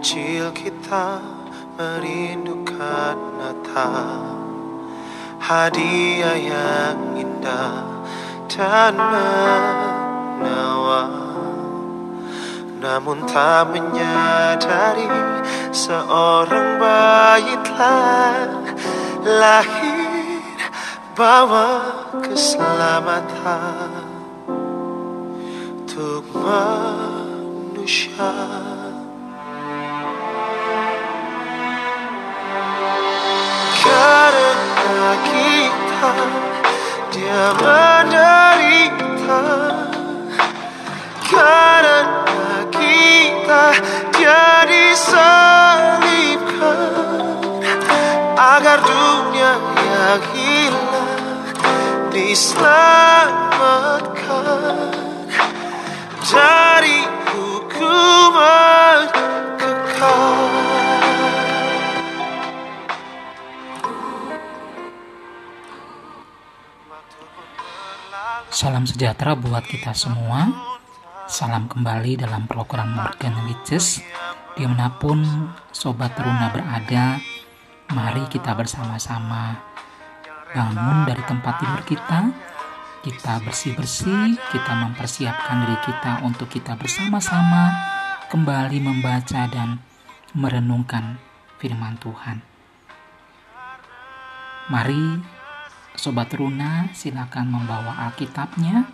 Kecil kita merindukan Natal. Hadiah yang indah dan menawan Namun tak menyadari seorang bayi telah lahir Bawa keselamatan. Untuk manusia Karena kita? Dia menderita. Karena kita dia disalibkan Agar dunia yang hilang diselamatkan. Dari hukuman kekal Salam sejahtera buat kita semua. Salam kembali dalam program Morgan Witches. Di mana pun Sobat Teruna berada, mari kita bersama-sama bangun dari tempat tidur kita. Kita bersih-bersih, kita mempersiapkan diri kita untuk kita bersama-sama kembali membaca dan merenungkan firman Tuhan. Mari Sobat Runa silakan membawa Alkitabnya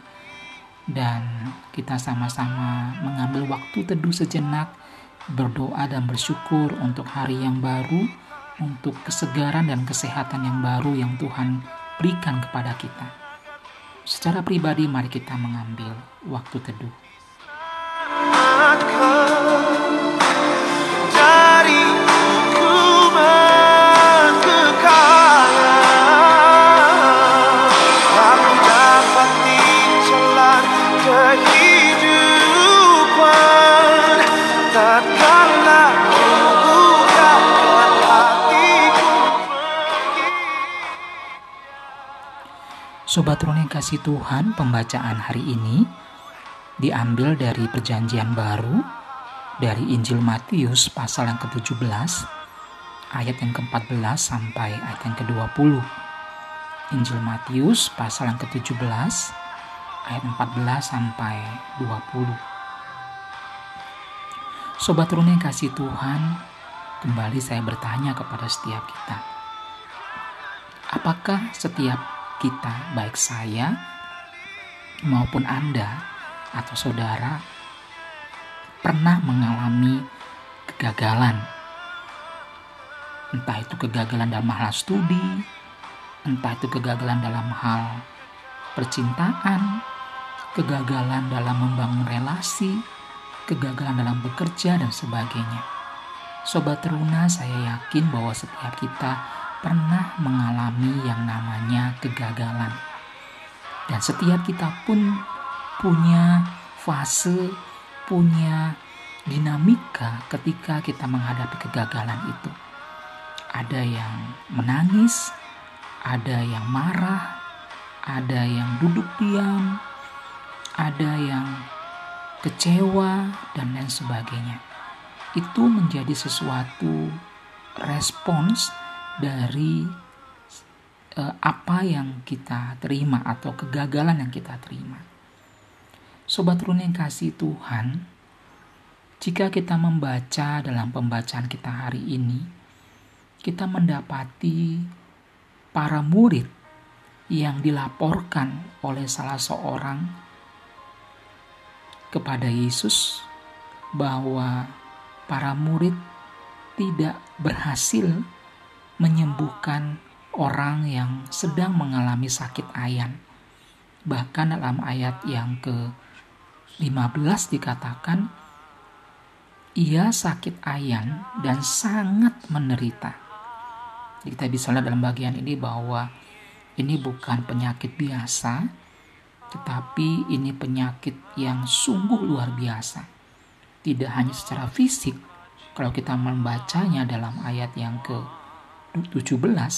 dan kita sama-sama mengambil waktu teduh sejenak berdoa dan bersyukur untuk hari yang baru untuk kesegaran dan kesehatan yang baru yang Tuhan berikan kepada kita. Secara pribadi mari kita mengambil waktu teduh. Sobat yang kasih Tuhan, pembacaan hari ini diambil dari perjanjian baru dari Injil Matius pasal yang ke-17 ayat yang ke-14 sampai ayat yang ke-20. Injil Matius pasal yang ke-17 ayat 14 sampai 20. Sobat yang kasih Tuhan, kembali saya bertanya kepada setiap kita. Apakah setiap kita, baik saya maupun Anda atau saudara, pernah mengalami kegagalan? Entah itu kegagalan dalam hal studi, entah itu kegagalan dalam hal percintaan, kegagalan dalam membangun relasi, kegagalan dalam bekerja, dan sebagainya. Sobat Teruna, saya yakin bahwa setiap kita pernah mengalami yang namanya kegagalan. Dan setiap kita pun punya fase, punya dinamika ketika kita menghadapi kegagalan itu. Ada yang menangis, ada yang marah, ada yang duduk diam, ada yang kecewa, dan lain sebagainya. Itu menjadi sesuatu respons dari eh, apa yang kita terima atau kegagalan yang kita terima. Sobat yang kasih Tuhan, jika kita membaca dalam pembacaan kita hari ini, kita mendapati para murid yang dilaporkan oleh salah seorang kepada Yesus bahwa para murid tidak berhasil menyembuhkan orang yang sedang mengalami sakit ayan. Bahkan dalam ayat yang ke-15 dikatakan, ia sakit ayan dan sangat menderita. Jadi kita bisa lihat dalam bagian ini bahwa ini bukan penyakit biasa, tetapi ini penyakit yang sungguh luar biasa. Tidak hanya secara fisik, kalau kita membacanya dalam ayat yang ke-17,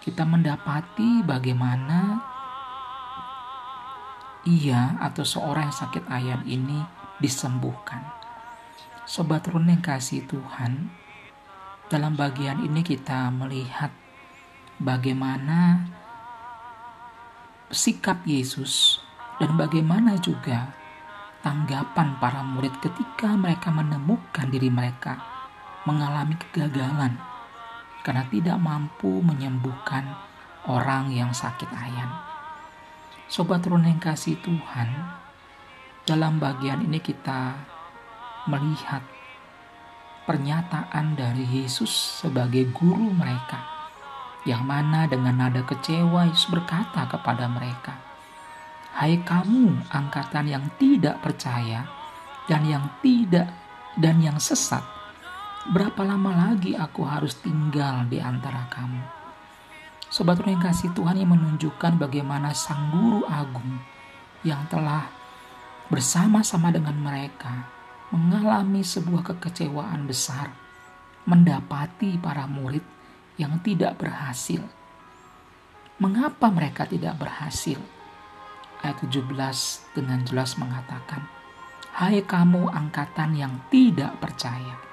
kita mendapati bagaimana ia atau seorang yang sakit ayan ini disembuhkan. Sobat yang kasih Tuhan, dalam bagian ini kita melihat bagaimana sikap Yesus dan bagaimana juga tanggapan para murid ketika mereka menemukan diri mereka mengalami kegagalan karena tidak mampu menyembuhkan orang yang sakit ayan. Sobat yang kasih Tuhan, dalam bagian ini kita melihat pernyataan dari Yesus sebagai guru mereka, yang mana dengan nada kecewa Yesus berkata kepada mereka, "Hai kamu angkatan yang tidak percaya dan yang tidak dan yang sesat, Berapa lama lagi aku harus tinggal di antara kamu? Sobat yang kasih Tuhan yang menunjukkan bagaimana Sang Guru Agung yang telah bersama-sama dengan mereka mengalami sebuah kekecewaan besar mendapati para murid yang tidak berhasil. Mengapa mereka tidak berhasil? Ayat 17 dengan jelas mengatakan, Hai kamu angkatan yang tidak percaya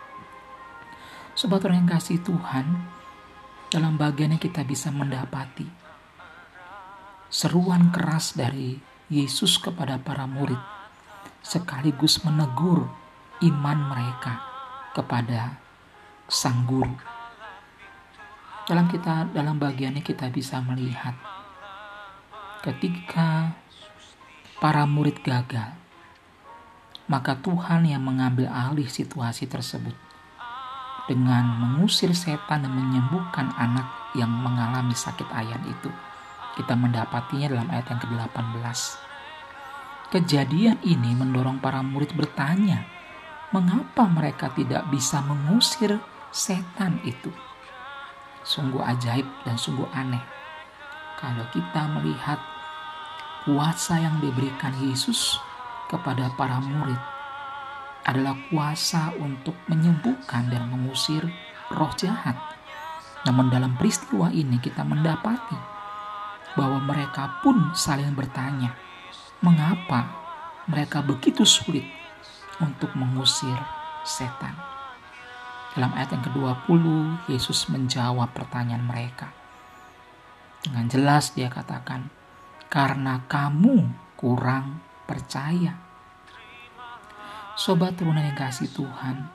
Sobat orang yang kasih Tuhan, dalam bagiannya kita bisa mendapati seruan keras dari Yesus kepada para murid, sekaligus menegur iman mereka kepada Sang Guru. Dalam kita dalam bagiannya kita bisa melihat ketika para murid gagal, maka Tuhan yang mengambil alih situasi tersebut dengan mengusir setan dan menyembuhkan anak yang mengalami sakit ayan itu. Kita mendapatinya dalam ayat yang ke-18. Kejadian ini mendorong para murid bertanya, mengapa mereka tidak bisa mengusir setan itu? Sungguh ajaib dan sungguh aneh. Kalau kita melihat kuasa yang diberikan Yesus kepada para murid adalah kuasa untuk menyembuhkan dan mengusir roh jahat. Namun dalam peristiwa ini kita mendapati bahwa mereka pun saling bertanya, mengapa mereka begitu sulit untuk mengusir setan. Dalam ayat yang ke-20, Yesus menjawab pertanyaan mereka. Dengan jelas dia katakan, karena kamu kurang percaya. Sobat Teruna yang kasih Tuhan,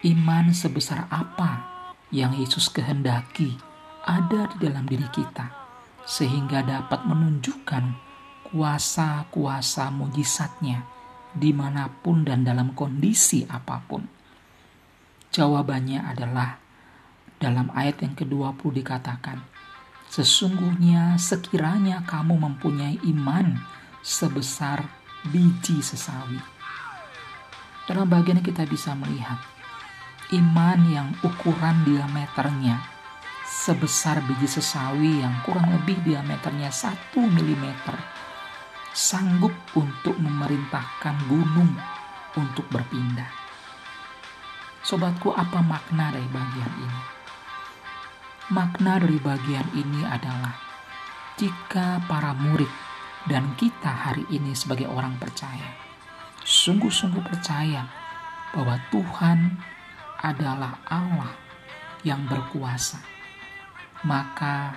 iman sebesar apa yang Yesus kehendaki ada di dalam diri kita, sehingga dapat menunjukkan kuasa-kuasa mujizatnya di mana pun dan dalam kondisi apa pun. Jawabannya adalah dalam ayat yang ke-20 dikatakan, Sesungguhnya sekiranya kamu mempunyai iman sebesar biji sesawi, dalam bagian kita bisa melihat iman yang ukuran diameternya sebesar biji sesawi yang kurang lebih diameternya 1 mm sanggup untuk memerintahkan gunung untuk berpindah. Sobatku, apa makna dari bagian ini? Makna dari bagian ini adalah jika para murid dan kita hari ini sebagai orang percaya sungguh-sungguh percaya bahwa Tuhan adalah Allah yang berkuasa, maka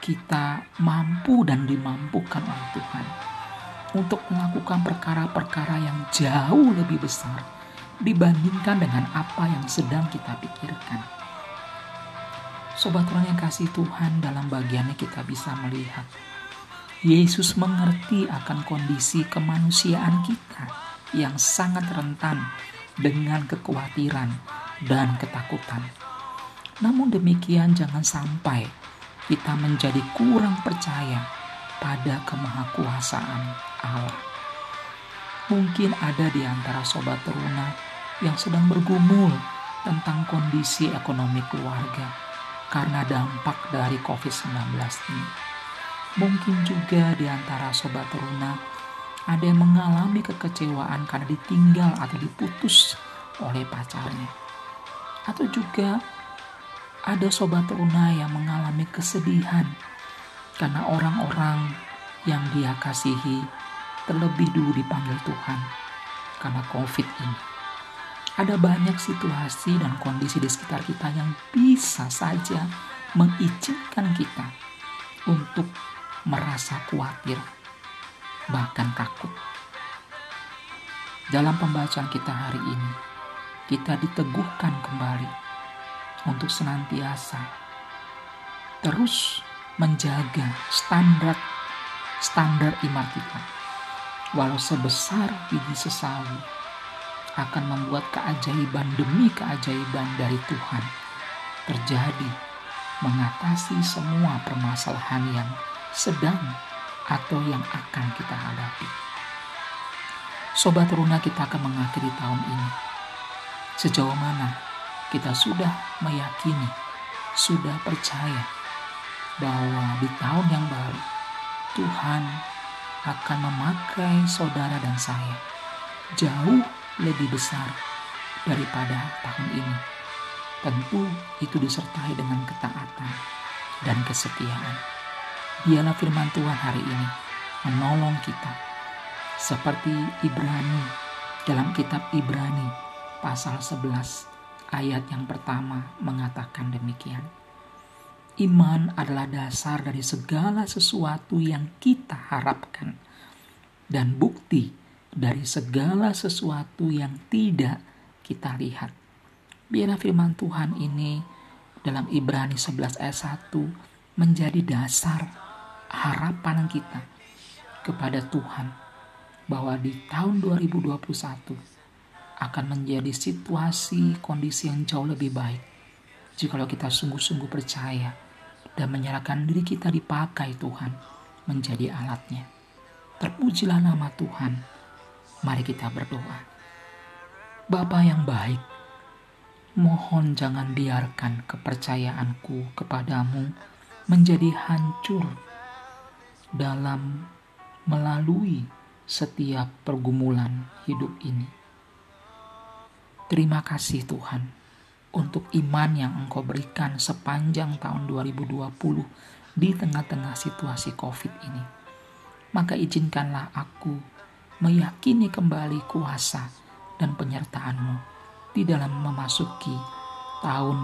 kita mampu dan dimampukan oleh Tuhan untuk melakukan perkara-perkara yang jauh lebih besar dibandingkan dengan apa yang sedang kita pikirkan. Sobat orang yang kasih Tuhan dalam bagiannya kita bisa melihat Yesus mengerti akan kondisi kemanusiaan kita yang sangat rentan dengan kekhawatiran dan ketakutan. Namun demikian jangan sampai kita menjadi kurang percaya pada kemahakuasaan Allah. Mungkin ada di antara sobat teruna yang sedang bergumul tentang kondisi ekonomi keluarga karena dampak dari COVID-19 ini. Mungkin juga di antara sobat teruna ada yang mengalami kekecewaan karena ditinggal atau diputus oleh pacarnya. Atau juga ada sobat teruna yang mengalami kesedihan karena orang-orang yang dia kasihi terlebih dulu dipanggil Tuhan karena COVID ini. Ada banyak situasi dan kondisi di sekitar kita yang bisa saja mengizinkan kita untuk merasa khawatir, bahkan takut. Dalam pembacaan kita hari ini, kita diteguhkan kembali untuk senantiasa terus menjaga standar standar iman kita. Walau sebesar biji sesawi akan membuat keajaiban demi keajaiban dari Tuhan terjadi mengatasi semua permasalahan yang sedang atau yang akan kita hadapi. Sobat Runa kita akan mengakhiri tahun ini. Sejauh mana kita sudah meyakini, sudah percaya bahwa di tahun yang baru Tuhan akan memakai saudara dan saya jauh lebih besar daripada tahun ini. Tentu itu disertai dengan ketaatan dan kesetiaan. Dialah firman Tuhan hari ini menolong kita. Seperti Ibrani dalam kitab Ibrani pasal 11 ayat yang pertama mengatakan demikian. Iman adalah dasar dari segala sesuatu yang kita harapkan dan bukti dari segala sesuatu yang tidak kita lihat. Biarlah firman Tuhan ini dalam Ibrani 11 ayat 1 menjadi dasar harapan kita kepada Tuhan bahwa di tahun 2021 akan menjadi situasi kondisi yang jauh lebih baik jikalau kita sungguh-sungguh percaya dan menyerahkan diri kita dipakai Tuhan menjadi alatnya. Terpujilah nama Tuhan. Mari kita berdoa. Bapa yang baik, mohon jangan biarkan kepercayaanku kepadamu menjadi hancur dalam melalui setiap pergumulan hidup ini. Terima kasih Tuhan untuk iman yang Engkau berikan sepanjang tahun 2020 di tengah-tengah situasi COVID ini. Maka izinkanlah aku meyakini kembali kuasa dan penyertaan-Mu di dalam memasuki tahun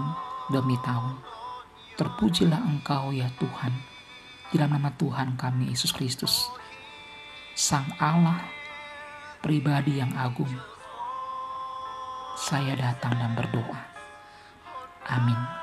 demi tahun. Terpujilah Engkau ya Tuhan, dalam nama Tuhan kami Yesus Kristus, Sang Allah, pribadi yang agung. Saya datang dan berdoa. Amin.